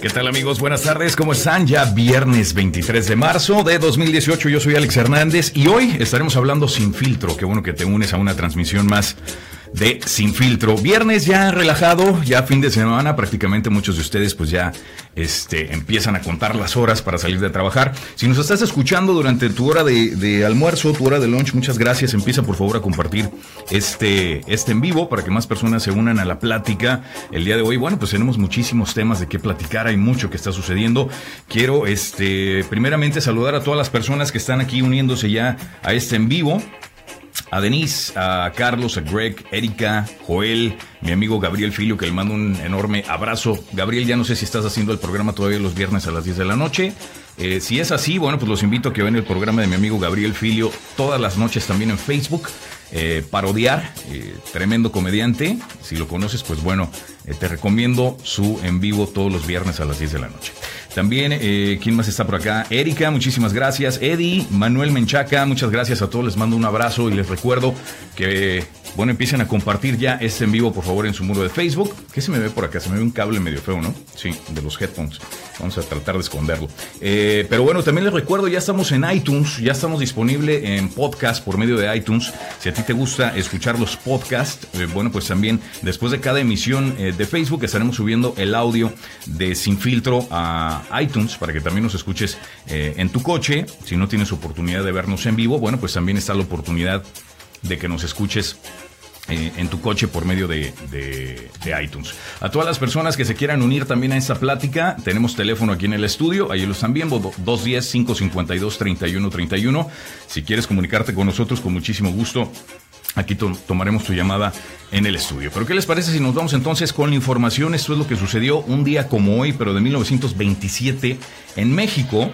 ¿Qué tal amigos? Buenas tardes, ¿cómo están? Ya viernes 23 de marzo de 2018, yo soy Alex Hernández y hoy estaremos hablando sin filtro. Qué bueno que te unes a una transmisión más de Sin Filtro. Viernes ya relajado, ya fin de semana, prácticamente muchos de ustedes pues ya este, empiezan a contar las horas para salir de trabajar. Si nos estás escuchando durante tu hora de, almuerzo, tu hora de lunch, muchas gracias. Empieza por favor a compartir este, este en vivo para que más personas se unan a la plática. El día de hoy, bueno, pues tenemos muchísimos temas de qué platicar, hay mucho que está sucediendo. Quiero, este, primeramente saludar a todas las personas que están aquí uniéndose ya a este en vivo a Denise, a Carlos, a Greg, Erika, Joel, mi amigo Gabriel Filio, que le mando un enorme abrazo. Gabriel, ya no sé si estás haciendo el programa todavía los viernes a las 10 de la noche. Eh, si es así, bueno, pues los invito a que vean el programa de mi amigo Gabriel Filio todas las noches también en Facebook. Eh, parodiar, eh, tremendo comediante. Si lo conoces, pues bueno, te recomiendo su en vivo todos los viernes a las 10 de la noche. También, eh, ¿quién más está por acá? Erika, muchísimas gracias. Eddie, Manuel Menchaca, muchas gracias a todos. Les mando un abrazo y les recuerdo que, bueno, empiecen a compartir ya este en vivo, por favor, en su muro de Facebook. ¿Qué se me ve por acá? Se me ve un cable medio feo, ¿no? Sí, de los headphones. Vamos a tratar de esconderlo. Eh, pero bueno, también les recuerdo, ya estamos en iTunes, ya estamos disponibles en podcast por medio de iTunes. Si a ti te gusta escuchar los podcasts, eh, bueno, pues también después de cada emisión de Facebook estaremos subiendo el audio de Sin Filtro a iTunes para que también nos escuches eh, en tu coche. Si no tienes oportunidad de vernos en vivo, bueno, pues también está la oportunidad de que nos escuches eh, en tu coche por medio de, iTunes. A todas las personas que se quieran unir también a esta plática, tenemos teléfono aquí en el estudio, ahí lo están viendo, 210-552-3131. Si quieres comunicarte con nosotros, con muchísimo gusto, Aquí tomaremos tu llamada en el estudio. Pero ¿qué les parece si nos vamos entonces con la información? Esto es lo que sucedió un día como hoy, pero de 1927 en México.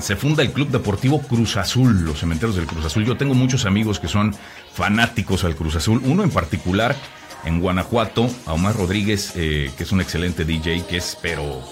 Se funda el Club Deportivo Cruz Azul, los cementeros del Cruz Azul. Yo tengo muchos amigos que son fanáticos al Cruz Azul. Uno en particular en Guanajuato, a Omar Rodríguez, eh, que es un excelente DJ, que es pero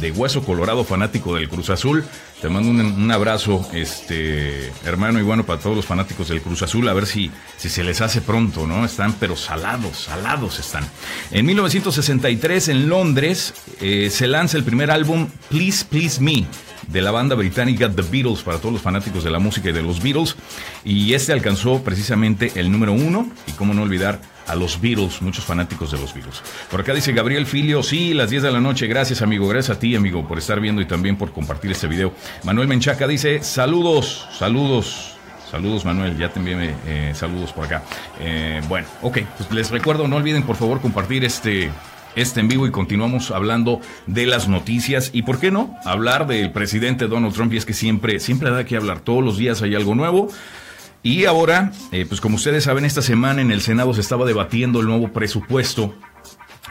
de hueso colorado fanático del Cruz Azul. Te mando un, abrazo, este hermano, y bueno, para todos los fanáticos del Cruz Azul, a ver si, si se les hace pronto, ¿no? Están, pero salados, salados están. En 1963, en Londres, eh, se lanza el primer álbum Please Please Me de la banda británica The Beatles, para todos los fanáticos de la música y de los Beatles. Y este alcanzó precisamente el número uno, y cómo no olvidar a los Beatles, muchos fanáticos de los Beatles. Por acá dice Gabriel Filio, sí, las 10 de la noche, gracias amigo, gracias a ti amigo por estar viendo y también por compartir este video. Manuel Menchaca dice, saludos, saludos. Saludos Manuel, ya te envié eh, saludos por acá. Eh, bueno, ok, pues les recuerdo, no olviden por favor compartir este, este en vivo y continuamos hablando de las noticias y por qué no hablar del presidente Donald Trump y es que siempre siempre da que hablar todos los días hay algo nuevo y ahora, eh, pues como ustedes saben, esta semana en el Senado se estaba debatiendo el nuevo presupuesto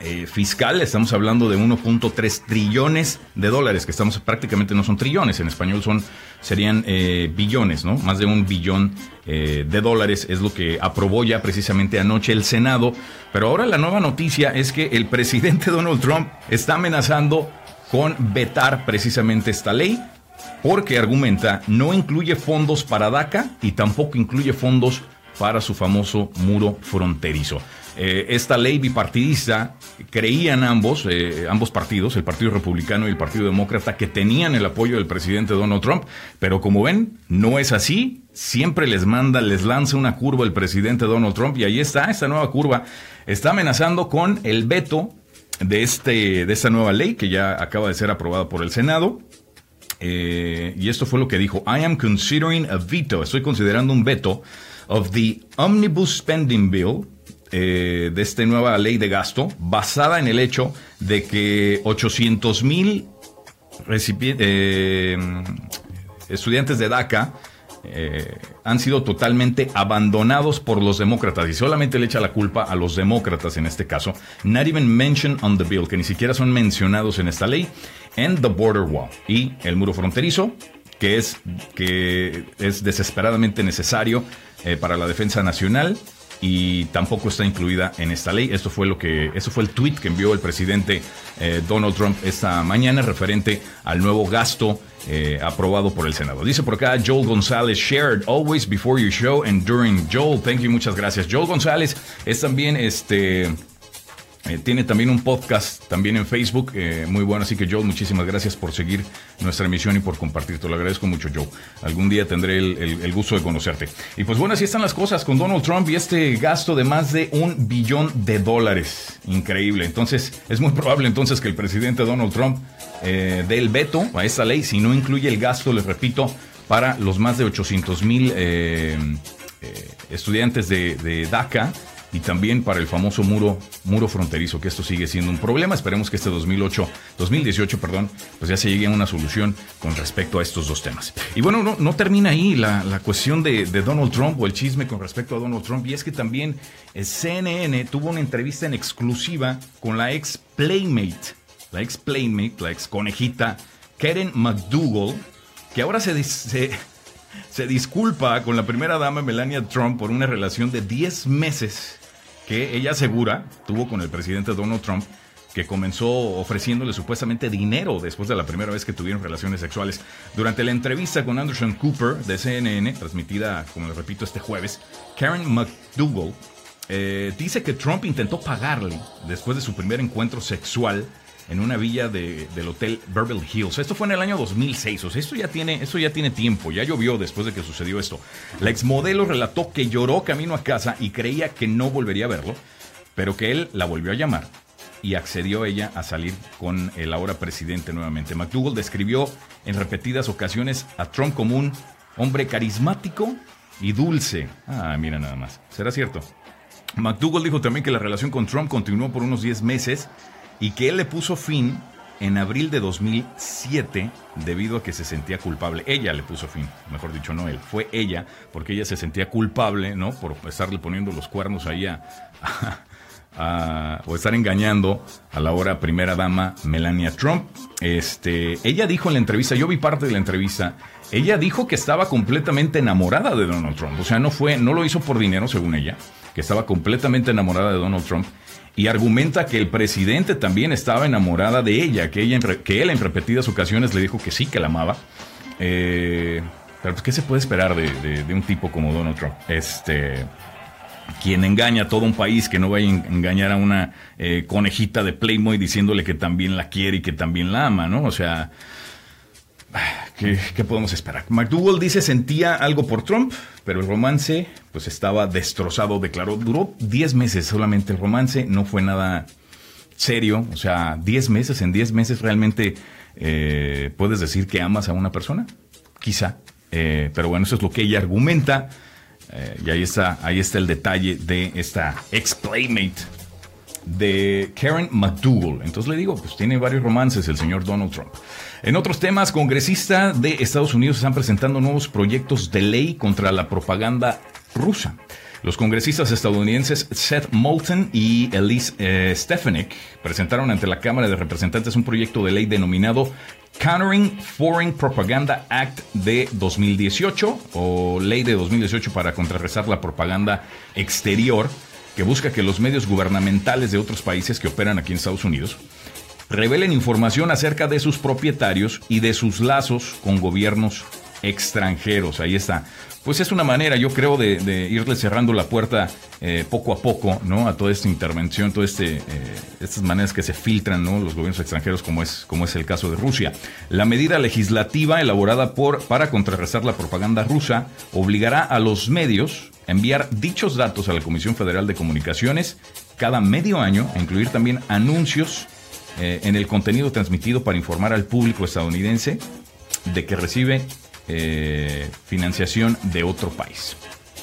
eh, fiscal. Estamos hablando de 1.3 trillones de dólares, que estamos prácticamente no son trillones, en español son serían eh, billones, ¿no? Más de un billón de dólares es lo que aprobó ya precisamente anoche el Senado. Pero ahora la nueva noticia es que el presidente Donald Trump está amenazando con vetar precisamente esta ley porque argumenta no incluye fondos para DACA y tampoco incluye fondos para su famoso muro fronterizo. Eh, esta ley bipartidista creían ambos, eh, ambos partidos, el Partido Republicano y el Partido Demócrata, que tenían el apoyo del presidente Donald Trump, pero como ven, no es así. Siempre les manda, les lanza una curva el presidente Donald Trump y ahí está, esta nueva curva está amenazando con el veto de, este, de esta nueva ley que ya acaba de ser aprobada por el Senado. Eh, y esto fue lo que dijo, I am considering a veto, estoy considerando un veto of the Omnibus Spending Bill, eh, de esta nueva ley de gasto, basada en el hecho de que 800 mil eh, estudiantes de DACA han sido totalmente abandonados por los demócratas y solamente le echa la culpa a los demócratas en este caso. Not even mentioned on the bill, que ni siquiera son mencionados en esta ley. And the border wall y el muro fronterizo, que es, que es desesperadamente necesario eh, para la defensa nacional y tampoco está incluida en esta ley. Esto fue lo que, eso fue el tweet que envió el presidente eh, Donald Trump esta mañana referente al nuevo gasto eh, aprobado por el Senado. Dice por acá Joel González, shared always before your show and during Joel. Thank you, muchas gracias. Joel González es también este Eh, tiene también un podcast también en Facebook, eh, muy bueno. Así que Joe, muchísimas gracias por seguir nuestra emisión y por compartir. Te lo agradezco mucho, Joe. Algún día tendré el, gusto de conocerte. Y pues bueno, así están las cosas con Donald Trump y este gasto de más de un billón de dólares. Increíble. Entonces, es muy probable entonces que el presidente Donald Trump eh, dé el veto a esta ley si no incluye el gasto, les repito, para los más de 800 mil estudiantes de, de DACA y también para el famoso muro, muro fronterizo, que esto sigue siendo un problema. Esperemos que este 2008, 2018, perdón, pues ya se llegue a una solución con respecto a estos dos temas. Y bueno, no, termina ahí la, la cuestión de, Donald Trump o el chisme con respecto a Donald Trump, y es que también el CNN tuvo una entrevista en exclusiva con la ex Playmate, la ex Playmate, la ex conejita Karen McDougall, que ahora se, se, se disculpa con la primera dama Melania Trump por una relación de 10 meses que ella asegura tuvo con el presidente Donald Trump que comenzó ofreciéndole supuestamente dinero después de la primera vez que tuvieron relaciones sexuales. Durante la entrevista con Anderson Cooper de CNN, transmitida, como les repito, este jueves, Karen McDougall eh, dice que Trump intentó pagarle después de su primer encuentro sexual en una villa de, del hotel Beverly Hills. Esto fue en el año 2006, o sea, esto ya, tiene, esto ya tiene tiempo, ya llovió después de que sucedió esto. La exmodelo relató que lloró camino a casa y creía que no volvería a verlo, pero que él la volvió a llamar y accedió ella a salir con el ahora presidente nuevamente. McDougall describió en repetidas ocasiones a Trump como un hombre carismático y dulce. Ah, mira nada más. ¿Será cierto? McDougall dijo también que la relación con Trump continuó por unos 10 meses y que él le puso fin en abril de 2007 debido a que se sentía culpable. Ella le puso fin, mejor dicho, no él, fue ella, porque ella se sentía culpable, ¿no? Por estarle poniendo los cuernos ahí a, o estar engañando a la hora primera dama Melania Trump. Este, ella dijo en la entrevista, yo vi parte de la entrevista, ella dijo que estaba completamente enamorada de Donald Trump, o sea, no fue, no lo hizo por dinero según ella, que estaba completamente enamorada de Donald Trump y argumenta que el presidente también estaba enamorada de ella, que, ella, que él en repetidas ocasiones le dijo que sí, que la amaba. Eh, pero pues, ¿qué se puede esperar de, un tipo como Donald Trump? Este, quien engaña a todo un país, que no vaya a engañar a una eh, conejita de Playboy diciéndole que también la quiere y que también la ama, ¿no? O sea, ¿Qué, podemos esperar? McDougall dice sentía algo por Trump, pero el romance pues estaba destrozado, declaró. Duró 10 meses solamente el romance, no fue nada serio. O sea, 10 meses, en 10 meses realmente eh, puedes decir que amas a una persona. Quizá. Eh, pero bueno, eso es lo que ella argumenta. Eh, y ahí está, ahí está el detalle de esta ex playmate de Karen McDougall. Entonces le digo, pues tiene varios romances el señor Donald Trump. En otros temas, congresistas de Estados Unidos están presentando nuevos proyectos de ley contra la propaganda rusa. Los congresistas estadounidenses Seth Moulton y Elise eh, Stefanik presentaron ante la Cámara de Representantes un proyecto de ley denominado Countering Foreign Propaganda Act de 2018 o Ley de 2018 para contrarrestar la propaganda exterior que busca que los medios gubernamentales de otros países que operan aquí en Estados Unidos revelen información acerca de sus propietarios y de sus lazos con gobiernos extranjeros. Ahí está. Pues es una manera, yo creo, de, irle cerrando la puerta eh, poco a poco, ¿no? A toda esta intervención, todas este, eh, estas maneras que se filtran, ¿no? Los gobiernos extranjeros, como es, como es el caso de Rusia. La medida legislativa elaborada por, para contrarrestar la propaganda rusa obligará a los medios a enviar dichos datos a la Comisión Federal de Comunicaciones cada medio año, a incluir también anuncios eh, en el contenido transmitido para informar al público estadounidense de que recibe eh, financiación de otro país.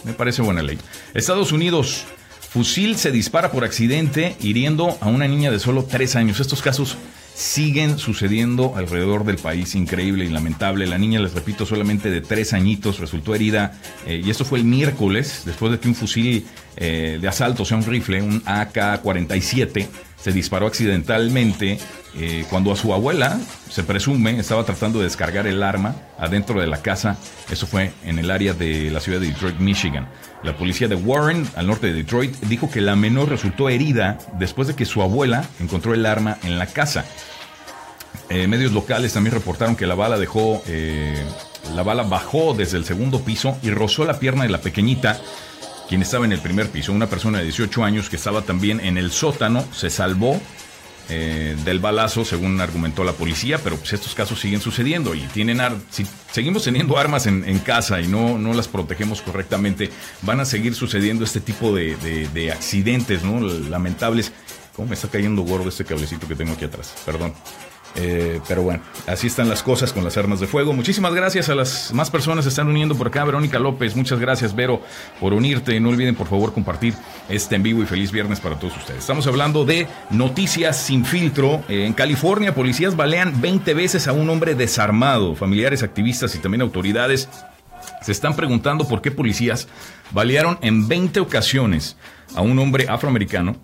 Me parece buena ley. Estados Unidos, fusil se dispara por accidente hiriendo a una niña de solo tres años. Estos casos siguen sucediendo alrededor del país, increíble y lamentable. La niña, les repito, solamente de tres añitos resultó herida eh, y esto fue el miércoles, después de que un fusil de asalto, o sea, un rifle, un AK-47, se disparó accidentalmente eh, cuando a su abuela, se presume, estaba tratando de descargar el arma adentro de la casa. Eso fue en el área de la ciudad de Detroit, Michigan. La policía de Warren, al norte de Detroit, dijo que la menor resultó herida después de que su abuela encontró el arma en la casa. Eh, medios locales también reportaron que la bala dejó, eh, la bala bajó desde el segundo piso y rozó la pierna de la pequeñita quien estaba en el primer piso. Una persona de 18 años que estaba también en el sótano se salvó eh, del balazo, según argumentó la policía, pero pues estos casos siguen sucediendo y tienen si seguimos teniendo armas en, casa y no, no las protegemos correctamente, van a seguir sucediendo este tipo de, de accidentes, ¿no? Lamentables. ¿Cómo me está cayendo gordo este cablecito que tengo aquí atrás? Perdón. Eh, pero bueno, así están las cosas con las armas de fuego. Muchísimas gracias a las más personas que están uniendo por acá. Verónica López, muchas gracias, Vero, por unirte. No olviden, por favor, compartir este en vivo y feliz viernes para todos ustedes. Estamos hablando de noticias sin filtro. Eh, en California, policías balean 20 veces a un hombre desarmado. Familiares, activistas y también autoridades se están preguntando por qué policías balearon en 20 ocasiones a un hombre afroamericano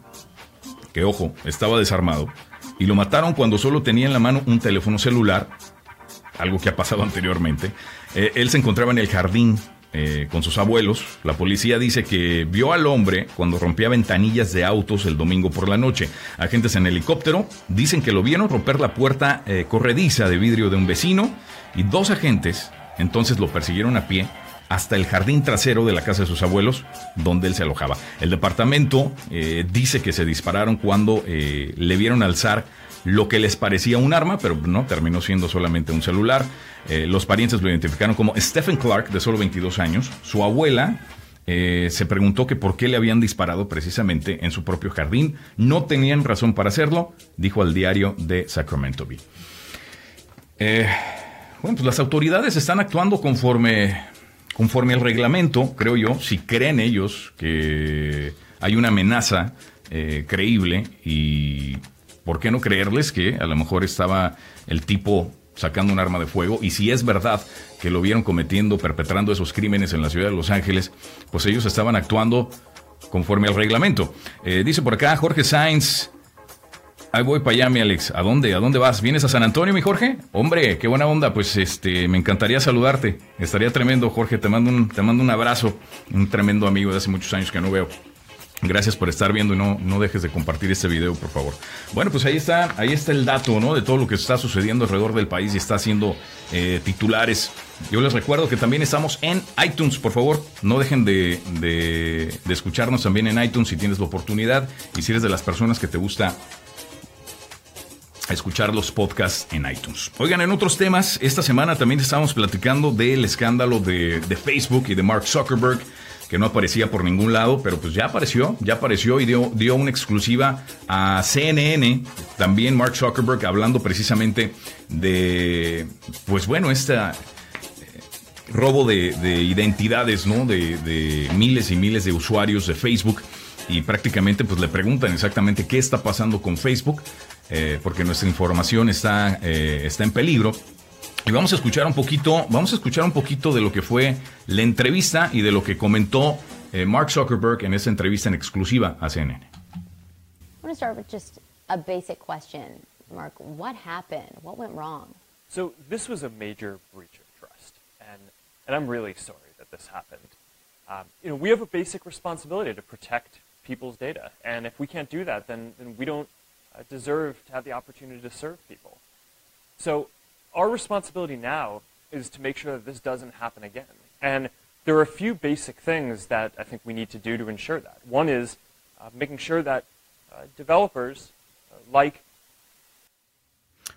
que, ojo, estaba desarmado y lo mataron cuando solo tenía en la mano un teléfono celular, algo que ha pasado anteriormente. Eh, él se encontraba en el jardín eh, con sus abuelos. La policía dice que vio al hombre cuando rompía ventanillas de autos el domingo por la noche. Agentes en helicóptero dicen que lo vieron romper la puerta eh, corrediza de vidrio de un vecino y dos agentes entonces lo persiguieron a pie hasta el jardín trasero de la casa de sus abuelos, donde él se alojaba. El departamento eh, dice que se dispararon cuando eh, le vieron alzar lo que les parecía un arma, pero no, terminó siendo solamente un celular. Eh, los parientes lo identificaron como Stephen Clark, de solo 22 años. Su abuela se preguntó que por qué le habían disparado precisamente en su propio jardín. No tenían razón para hacerlo, dijo al diario de Sacramento Bee. bueno, pues las autoridades están actuando conforme conforme al reglamento, creo yo, si creen ellos que hay una amenaza eh, creíble y por qué no creerles que a lo mejor estaba el tipo sacando un arma de fuego y si es verdad que lo vieron cometiendo, perpetrando esos crímenes en la ciudad de Los Ángeles, pues ellos estaban actuando conforme al reglamento. Eh, dice por acá Jorge Sainz, Ahí voy para allá, mi Alex. ¿A dónde? ¿A dónde vas? ¿Vienes a San Antonio, mi Jorge? Hombre, qué buena onda. Pues este, me encantaría saludarte. Estaría tremendo, Jorge. Te mando un, te mando un abrazo. Un tremendo amigo de hace muchos años que no veo. Gracias por estar viendo y no, no dejes de compartir este video, por favor. Bueno, pues ahí está, ahí está el dato, ¿no? De todo lo que está sucediendo alrededor del país y está haciendo eh, titulares. Yo les recuerdo que también estamos en iTunes, por favor. No dejen de, de, de escucharnos también en iTunes si tienes la oportunidad y si eres de las personas que te gusta a escuchar los podcasts en iTunes. Oigan, en otros temas, esta semana también estamos platicando del escándalo de, Facebook y de Mark Zuckerberg, que no aparecía por ningún lado, pero pues ya apareció, ya apareció y dio, dio una exclusiva a CNN, también Mark Zuckerberg, hablando precisamente de, pues bueno, este robo de, identidades, ¿no? De, de miles y miles de usuarios de Facebook y prácticamente pues le preguntan exactamente qué está pasando con Facebook. Eh, porque nuestra información está, eh, está en peligro. Y vamos a escuchar un poquito, vamos a escuchar un poquito de lo que fue la entrevista y de lo que comentó eh, Mark Zuckerberg en esa entrevista en exclusiva a CNN. I want to start with just a basic question, Mark. What happened? What went wrong? So this was a major breach of trust, and and I'm really sorry that this happened. Um, you know, we have a basic responsibility to protect people's data, and if we can't do that, then then we don't uh, deserve to have the opportunity to serve people. So our responsibility now is to make sure that this doesn't happen again. And there are a few basic things that I think we need to do to ensure that. One is uh, making sure that uh, developers uh, like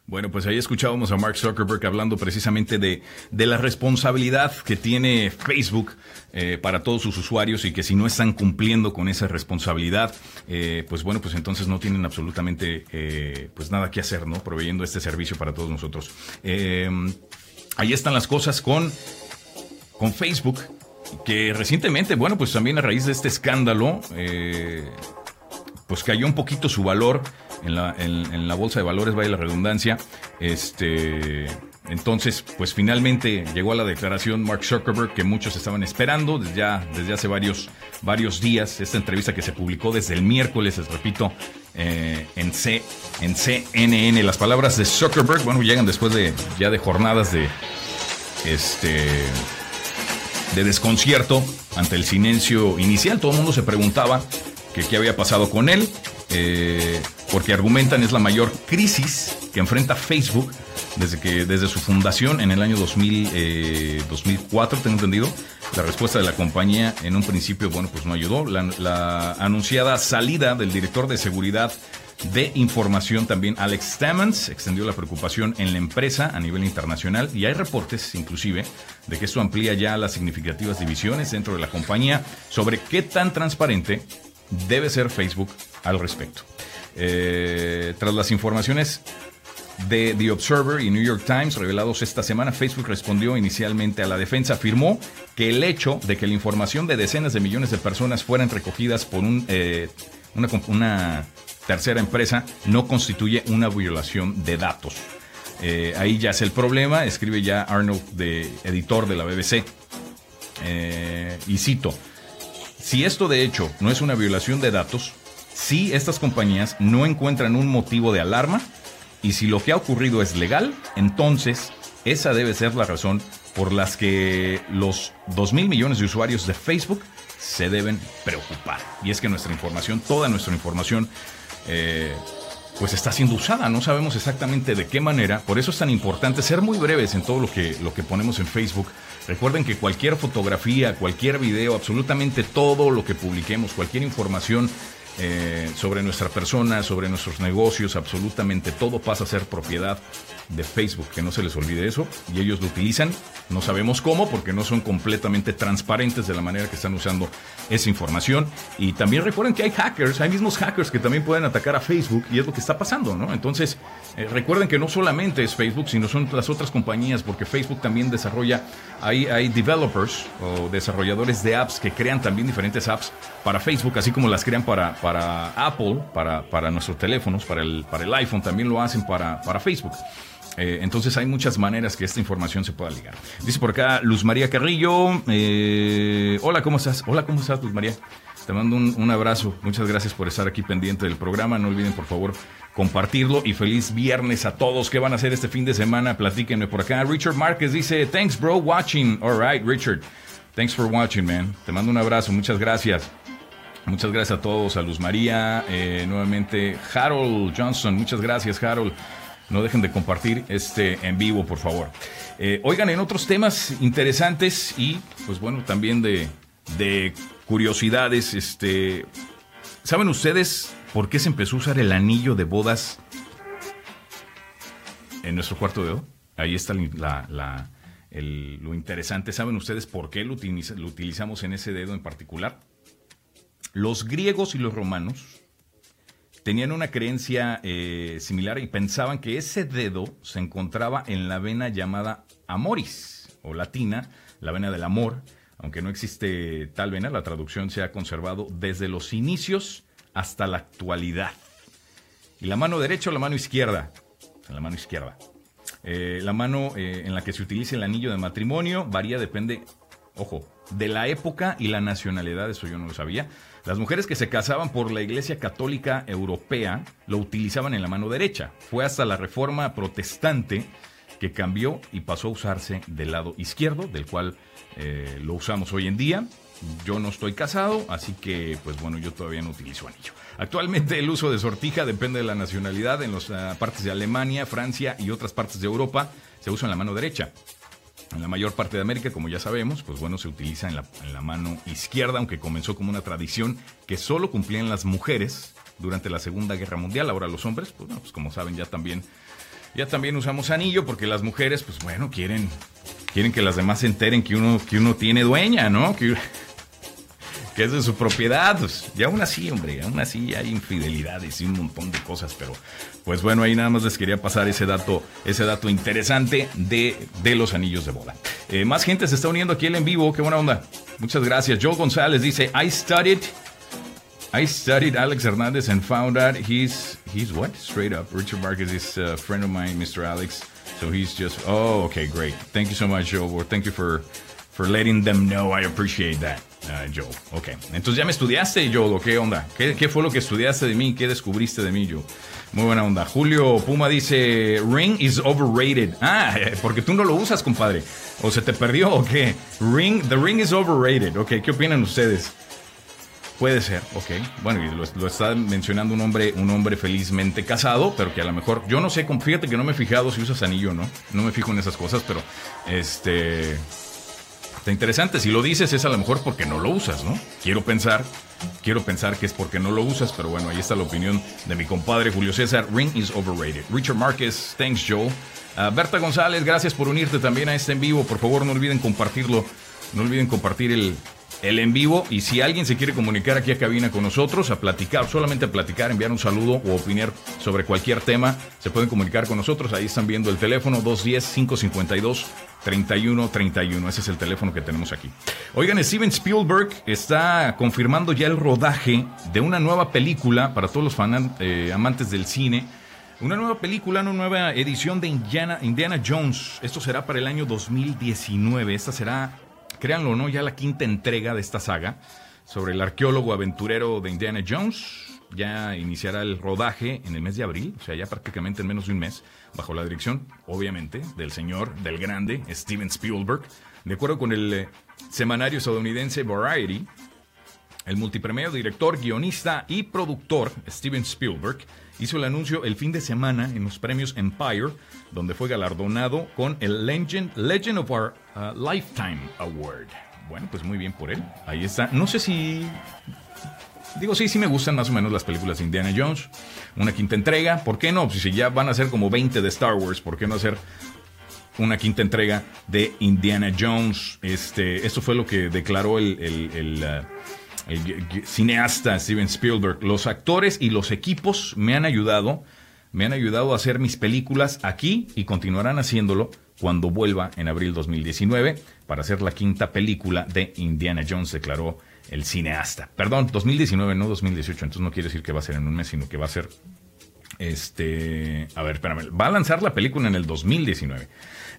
Bueno, pues ahí escuchábamos a Mark Zuckerberg hablando precisamente de, de la responsabilidad que tiene Facebook eh, para todos sus usuarios y que si no están cumpliendo con esa responsabilidad, eh, pues bueno, pues entonces no tienen absolutamente eh, pues nada que hacer, ¿no? Proveyendo este servicio para todos nosotros. ahí están las cosas con, con Facebook, que recientemente, bueno, pues también a raíz de este escándalo, pues cayó un poquito su valor en la, en, la bolsa de valores, vaya la redundancia. Este, entonces, pues finalmente llegó a la declaración Mark Zuckerberg que muchos estaban esperando desde, ya, desde hace varios, varios días. Esta entrevista que se publicó desde el miércoles, les repito, eh, en, C, en CNN. Las palabras de Zuckerberg, bueno, llegan después de ya de jornadas de, este, de desconcierto ante el silencio inicial. Todo el mundo se preguntaba que qué había pasado con él. Eh, porque argumentan es la mayor crisis que enfrenta Facebook desde que desde su fundación en el año 2000, 2004, tengo entendido. La respuesta de la compañía en un principio, bueno, pues no ayudó. La, la anunciada salida del director de seguridad de información también Alex Stammons extendió la preocupación en la empresa a nivel internacional y hay reportes inclusive de que esto amplía ya las significativas divisiones dentro de la compañía sobre qué tan transparente debe ser Facebook al respecto. Eh, tras las informaciones de The Observer y New York Times revelados esta semana, Facebook respondió inicialmente a la defensa. Afirmó que el hecho de que la información de decenas de millones de personas fueran recogidas por un, eh, una, tercera empresa no constituye una violación de datos. Eh, ahí ya es el problema, escribe ya Arnold, editor de la BBC. Eh, y cito, si esto de hecho no es una violación de datos, si estas compañías no encuentran un motivo de alarma, y si lo que ha ocurrido es legal, entonces esa debe ser la razón por las que los 2 mil millones de usuarios de Facebook se deben preocupar. Y es que nuestra información, toda nuestra información, eh, pues está siendo usada. No sabemos exactamente de qué manera. Por eso es tan importante ser muy breves en todo lo que, lo que ponemos en Facebook. Recuerden que cualquier fotografía, cualquier video, absolutamente todo lo que publiquemos, cualquier información eh, sobre nuestra persona, sobre nuestros negocios, absolutamente todo pasa a ser propiedad de Facebook, que no se les olvide eso, y ellos lo utilizan, no sabemos cómo, porque no son completamente transparentes de la manera que están usando esa información, y también recuerden que hay hackers, hay mismos hackers que también pueden atacar a Facebook, y es lo que está pasando, ¿no? Entonces, eh, recuerden que no solamente es Facebook, sino son las otras compañías, porque Facebook también desarrolla, hay, hay developers o desarrolladores de apps que crean también diferentes apps para Facebook, así como las crean para, para Apple, para, para nuestros teléfonos, para el, para el iPhone, también lo hacen para, para Facebook. Eh, entonces hay muchas maneras que esta información se pueda ligar. Dice por acá Luz María Carrillo. Eh, hola, ¿cómo estás? Hola, ¿cómo estás, Luz María? Te mando un, un, abrazo. Muchas gracias por estar aquí pendiente del programa. No olviden, por favor, compartirlo. Y feliz viernes a todos. ¿Qué van a hacer este fin de semana? Platíquenme por acá. Richard Márquez dice, thanks, bro, watching. All right, Richard. Thanks for watching, man. Te mando un abrazo. Muchas gracias. Muchas gracias a todos. A Luz María. Eh, nuevamente, Harold Johnson. Muchas gracias, Harold. No dejen de compartir este en vivo, por favor. Eh, oigan, en otros temas interesantes y, pues bueno, también de, de curiosidades, este, ¿saben ustedes por qué se empezó a usar el anillo de bodas en nuestro cuarto dedo? Ahí está la, lo interesante. ¿Saben ustedes por qué lo utilizamos en ese dedo en particular? Los griegos y los romanos tenían una creencia eh, similar y pensaban que ese dedo se encontraba en la vena llamada amoris o latina, la vena del amor. Aunque no existe tal vena, la traducción se ha conservado desde los inicios hasta la actualidad. ¿Y la mano derecha o la mano izquierda? La mano izquierda. Eh, la mano eh, en la que se utiliza el anillo de matrimonio varía, depende, ojo, de la época y la nacionalidad, eso yo no lo sabía. Las mujeres que se casaban por la Iglesia Católica Europea lo utilizaban en la mano derecha. Fue hasta la Reforma Protestante que cambió y pasó a usarse del lado izquierdo, del cual eh, lo usamos hoy en día. Yo no estoy casado, así que, pues bueno, yo todavía no utilizo anillo. Actualmente el uso de sortija depende de la nacionalidad. En las uh, partes de Alemania, Francia y otras partes de Europa se usa en la mano derecha. En la mayor parte de América, como ya sabemos, pues bueno, se utiliza en la, mano izquierda, aunque comenzó como una tradición que solo cumplían las mujeres durante la Segunda Guerra Mundial. Ahora los hombres, pues, bueno, pues como saben, ya también, ya también usamos anillo, porque las mujeres, pues bueno, quieren, quieren que las demás se enteren que uno, que uno tiene dueña, ¿no? Que, que es de su propiedad. Pues, y aún así, hombre, aún así hay infidelidades y un montón de cosas, pero pues bueno, ahí nada más les quería pasar ese dato, ese dato interesante de, de los anillos de boda. Eh, más gente se está uniendo aquí en vivo, qué buena onda. Muchas gracias. Joe González dice, I studied, I studied Alex Hernandez and found out he's, he's what? Straight up. Richard Marquez is a friend of mine, Mr. Alex. So he's just, oh, okay, great. Thank you so much, Joe. Thank you for, for letting them know. I appreciate that. Uh, Joe, ok. Entonces ya me estudiaste, Joe, ¿qué onda? ¿Qué, ¿Qué, fue lo que estudiaste de mí? ¿Qué descubriste de mí, Joe? Muy buena onda. Julio Puma dice, Ring is overrated. Ah, porque tú no lo usas, compadre. ¿O se te perdió o qué? Ring, the ring is overrated. Ok, ¿qué opinan ustedes? Puede ser, ok. Bueno, y lo, está mencionando un hombre, un hombre felizmente casado, pero que a lo mejor, yo no sé, fíjate que no me he fijado si usas anillo o no. No me fijo en esas cosas, pero este. Está interesante. Si lo dices es a lo mejor porque no lo usas, ¿no? Quiero pensar, quiero pensar que es porque no lo usas, pero bueno, ahí está la opinión de mi compadre Julio César. Ring is overrated. Richard Márquez, thanks Joe. Uh, Berta González, gracias por unirte también a este en vivo. Por favor, no olviden compartirlo. No olviden compartir el, el en vivo. Y si alguien se quiere comunicar aquí a cabina con nosotros, a platicar, solamente a platicar, enviar un saludo o opinar sobre cualquier tema, se pueden comunicar con nosotros. Ahí están viendo el teléfono 210-552-3131. Ese es el teléfono que tenemos aquí. Oigan, Steven Spielberg está confirmando ya el rodaje de una nueva película para todos los eh, amantes del cine. Una nueva película, una nueva edición de Indiana, Indiana Jones. Esto será para el año 2019. Esta será créanlo o no, ya la quinta entrega de esta saga sobre el arqueólogo aventurero de Indiana Jones. Ya iniciará el rodaje en el mes de abril, o sea, ya prácticamente en menos de un mes, bajo la dirección, obviamente, del señor, del grande Steven Spielberg. De acuerdo con el eh, semanario estadounidense Variety, el multipremiado director, guionista y productor Steven Spielberg hizo el anuncio el fin de semana en los premios Empire, donde fue galardonado con el Legend, Legend of Our uh, Lifetime Award. Bueno, pues muy bien por él. Ahí está. No sé si... Digo, sí, sí me gustan más o menos las películas de Indiana Jones. Una quinta entrega, ¿por qué no? Si ya van a ser como 20 de Star Wars, ¿por qué no hacer una quinta entrega de Indiana Jones? Este, esto fue lo que declaró el, el, uh, el cineasta Steven Spielberg. Los actores y los equipos me han ayudado, me han ayudado a hacer mis películas aquí y continuarán haciéndolo cuando vuelva en abril 2019 para hacer la quinta película de Indiana Jones, declaró el cineasta. Perdón, 2019, no 2018, entonces no quiere decir que va a ser en un mes, sino que va a ser este, a ver, espérame, va a lanzar la película en el 2019.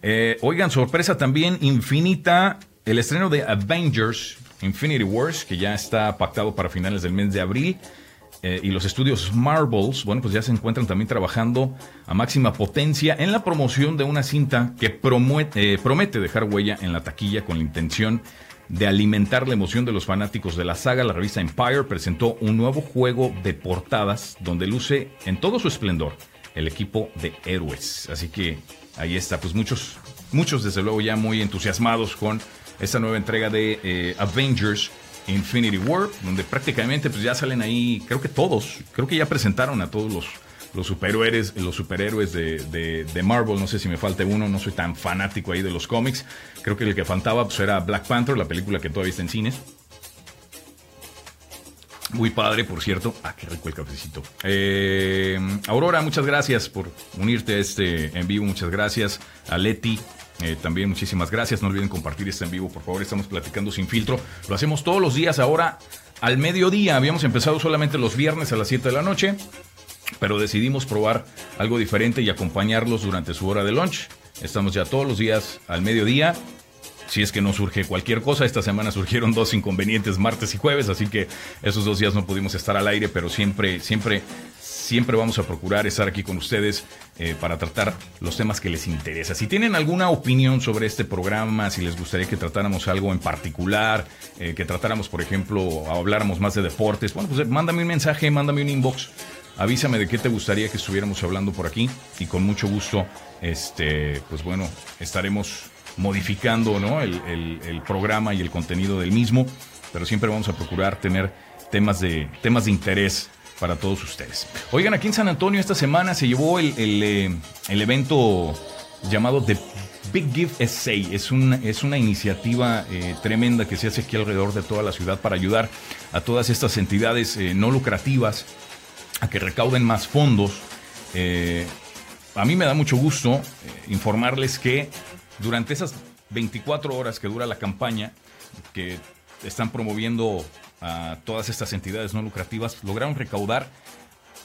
Eh, oigan, sorpresa también infinita, el estreno de Avengers Infinity Wars, que ya está pactado para finales del mes de abril. Eh, y los estudios Marvels, bueno, pues ya se encuentran también trabajando a máxima potencia en la promoción de una cinta que promete, eh, promete dejar huella en la taquilla con la intención de alimentar la emoción de los fanáticos de la saga. La revista Empire presentó un nuevo juego de portadas donde luce en todo su esplendor el equipo de héroes. Así que ahí está, pues muchos, muchos desde luego ya muy entusiasmados con esta nueva entrega de eh, Avengers Infinity War, donde prácticamente pues ya salen ahí, creo que todos, creo que ya presentaron a todos los, los superhéroes, los superhéroes de, de, Marvel, no sé si me falta uno, no soy tan fanático ahí de los cómics, creo que el que faltaba pues era Black Panther, la película que todavía está en cines. Muy padre, por cierto. Ah, qué rico el cafecito. Eh, Aurora, muchas gracias por unirte a este en vivo. Muchas gracias. A Leti, eh, también muchísimas gracias. No olviden compartir este en vivo, por favor. Estamos platicando sin filtro. Lo hacemos todos los días ahora al mediodía. Habíamos empezado solamente los viernes a las 7 de la noche, pero decidimos probar algo diferente y acompañarlos durante su hora de lunch. Estamos ya todos los días al mediodía. Si es que no surge cualquier cosa, esta semana surgieron dos inconvenientes martes y jueves, así que esos dos días no pudimos estar al aire, pero siempre, siempre siempre vamos a procurar estar aquí con ustedes eh, para tratar los temas que les interesa. Si tienen alguna opinión sobre este programa, si les gustaría que tratáramos algo en particular, eh, que tratáramos, por ejemplo, habláramos más de deportes, bueno, pues mándame un mensaje, mándame un inbox, avísame de qué te gustaría que estuviéramos hablando por aquí y con mucho gusto, este, pues bueno, estaremos modificando ¿no? el, el programa y el contenido del mismo, pero siempre vamos a procurar tener temas de, temas de interés para todos ustedes. Oigan, aquí en San Antonio esta semana se llevó el, eh, evento llamado The Big Gift Essay. Es una, es una iniciativa eh, tremenda que se hace aquí alrededor de toda la ciudad para ayudar a todas estas entidades eh, no lucrativas a que recauden más fondos. a mí me da mucho gusto informarles que durante esas 24 horas que dura la campaña, que están promoviendo a todas estas entidades no lucrativas, lograron recaudar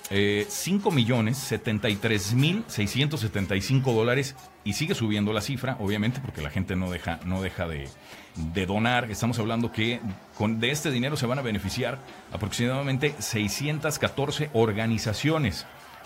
eh, 5 millones 73 mil 675 dólares y sigue subiendo la cifra, obviamente, porque la gente no deja, no deja de, donar. Estamos hablando que con, de este dinero se van a beneficiar aproximadamente 614 organizaciones.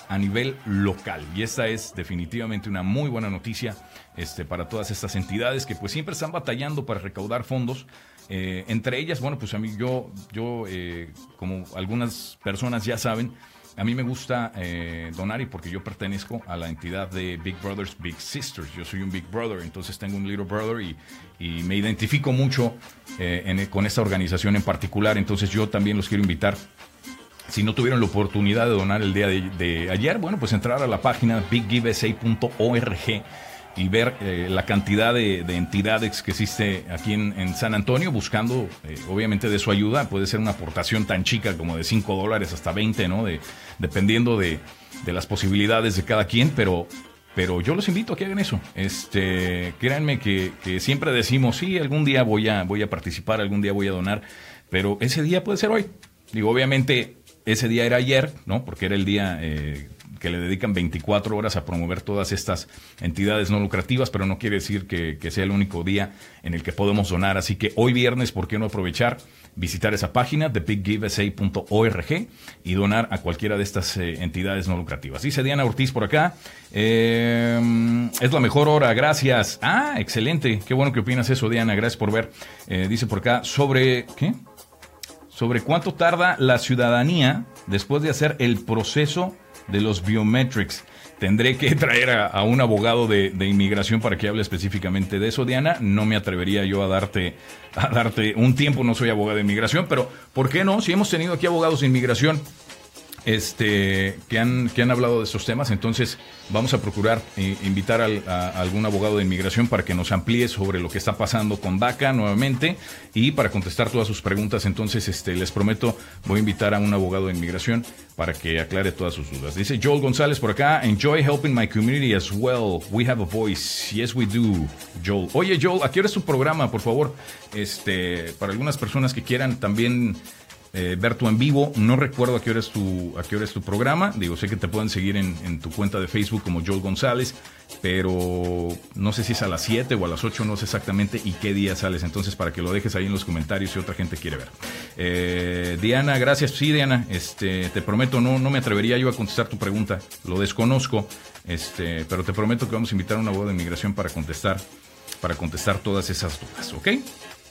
a nivel local. Y esta es definitivamente una muy buena noticia este, para todas estas entidades que pues siempre están batallando para recaudar fondos. Eh, entre ellas, bueno, pues a mí yo, yo eh, como algunas personas ya saben, a mí me gusta eh, donar y porque yo pertenezco a la entidad de Big Brothers, Big Sisters. Yo soy un Big Brother, entonces tengo un Little Brother y, me identifico mucho en, con esta organización en particular. Entonces yo también los quiero invitar si no tuvieron la oportunidad de donar el día de, ayer, bueno, pues entrar a la página biggivesa.org y ver eh, la cantidad de, entidades que existe aquí en, San Antonio buscando, eh, obviamente, de su ayuda. Puede ser una aportación tan chica como de 5 dólares hasta 20, ¿no? De, dependiendo de, las posibilidades de cada quien, pero, pero yo los invito a que hagan eso. Este, créanme que, que, siempre decimos, sí, algún día voy a, voy a participar, algún día voy a donar, pero ese día puede ser hoy. Digo, obviamente ese día era ayer, ¿no? Porque era el día eh, que le dedican 24 horas a promover todas estas entidades no lucrativas, pero no quiere decir que, sea el único día en el que podemos donar. Así que hoy viernes, ¿por qué no aprovechar? Visitar esa página de biggivesa.org y donar a cualquiera de estas eh, entidades no lucrativas. Dice Diana Ortiz por acá, em, es la mejor hora, gracias. Ah, excelente, qué bueno que opinas eso, Diana, gracias por ver. Eh, dice por acá, sobre, ¿qué? sobre cuánto tarda la ciudadanía después de hacer el proceso de los biometrics. Tendré que traer a, un abogado de, de, inmigración para que hable específicamente de eso, Diana. No me atrevería yo a darte, a darte un tiempo, no soy abogado de inmigración, pero ¿por qué no? Si hemos tenido aquí abogados de inmigración este, que, han, que han hablado de estos temas. Entonces, vamos a procurar eh, invitar a, algún abogado de inmigración para que nos amplíe sobre lo que está pasando con DACA nuevamente y para contestar todas sus preguntas. Entonces, este, les prometo, voy a invitar a un abogado de inmigración para que aclare todas sus dudas. Dice Joel González por acá, enjoy helping my community as well. We have a voice. Yes, we do, Joel. Oye, Joel, ¿a qué hora es tu programa, por favor? Este, para algunas personas que quieran también eh, ver tu en vivo. No recuerdo a qué hora es tu, a qué hora es tu programa. Digo, sé que te pueden seguir en, tu cuenta de Facebook como Joel González, pero no sé si es a las 7 o a las 8, no sé exactamente y qué día sales. Entonces, para que lo dejes ahí en los comentarios si otra gente quiere ver. Eh, Diana, gracias. Sí, Diana, este, te prometo, no, no me atrevería yo a contestar tu pregunta. Lo desconozco, este, pero te prometo que vamos a invitar a una boda de inmigración para contestar, para contestar todas esas dudas, ¿ok?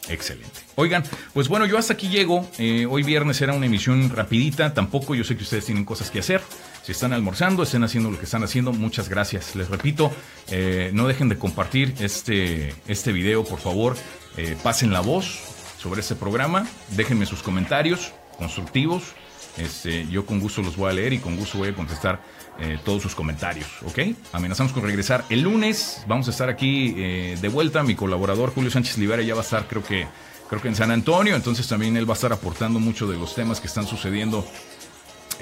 Excelente. Oigan, pues bueno, yo hasta aquí llego. Eh, hoy viernes era una emisión rapidita. Tampoco yo sé que ustedes tienen cosas que hacer. Si están almorzando, estén haciendo lo que están haciendo, muchas gracias. Les repito, eh, no dejen de compartir este, este video, por favor. Eh, pasen la voz sobre este programa. Déjenme sus comentarios constructivos. Este, yo con gusto los voy a leer y con gusto voy a contestar eh, todos sus comentarios, ¿ok? Amenazamos con regresar el lunes. Vamos a estar aquí eh, de vuelta. Mi colaborador Julio Sánchez Libera ya va a estar, creo que, creo que en San Antonio. Entonces también él va a estar aportando mucho de los temas que están sucediendo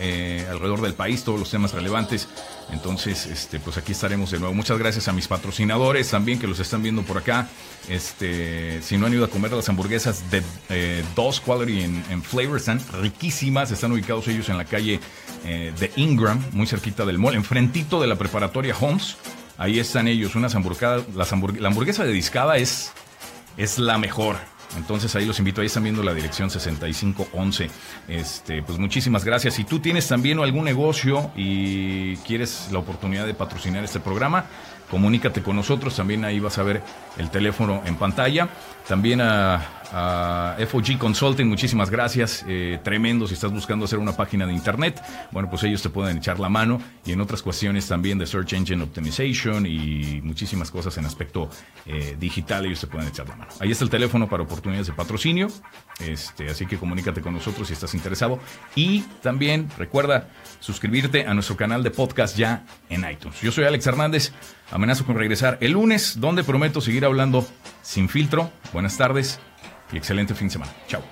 eh, alrededor del país, todos los temas relevantes. Entonces, este, pues aquí estaremos de nuevo. Muchas gracias a mis patrocinadores también que los están viendo por acá. Este, si no han ido a comer las hamburguesas de eh, Dos Quality en, en, Flavor, están riquísimas. Están ubicados ellos en la calle eh, de Ingram, muy cerquita del mall, enfrentito de la preparatoria Homes. Ahí están ellos, unas hamburguesas. la hamburguesa de discada es, es la mejor. Entonces ahí los invito, ahí están viendo la dirección 6511. Este, pues muchísimas gracias. Si tú tienes también algún negocio y quieres la oportunidad de patrocinar este programa, comunícate con nosotros. También ahí vas a ver el teléfono en pantalla. También a FOG Consulting, muchísimas gracias. Eh, tremendo si estás buscando hacer una página de internet. Bueno, pues ellos te pueden echar la mano y en otras cuestiones también de Search Engine Optimization y muchísimas cosas en aspecto eh, digital, ellos te pueden echar la mano. Ahí está el teléfono para oportunidades de patrocinio. Este, así que comunícate con nosotros si estás interesado. Y también recuerda suscribirte a nuestro canal de podcast ya en iTunes. Yo soy Alex Hernández. Amenazo con regresar el lunes, donde prometo seguir hablando sin filtro. Buenas tardes y excelente fin de semana. Chao.